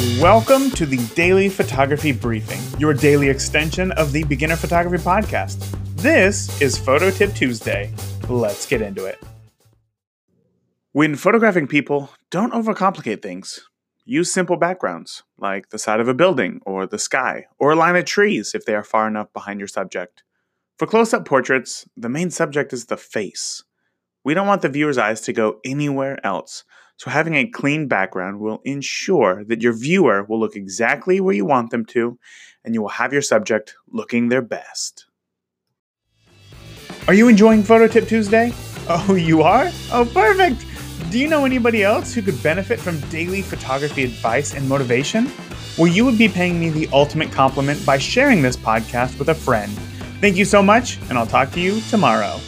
Welcome to the Daily Photography Briefing, your daily extension of the Beginner Photography Podcast. This is Photo Tip Tuesday. Let's get into it. When photographing people, don't overcomplicate things. Use simple backgrounds, like the side of a building, or the sky, or a line of trees if they are far enough behind your subject. For close up portraits, the main subject is the face. We don't want the viewer's eyes to go anywhere else, so having a clean background will ensure that your viewer will look exactly where you want them to, and you will have your subject looking their best. Are you enjoying Photo Tip Tuesday? Oh, you are? Oh, perfect! Do you know anybody else who could benefit from daily photography advice and motivation? Well, you would be paying me the ultimate compliment by sharing this podcast with a friend. Thank you so much, and I'll talk to you tomorrow.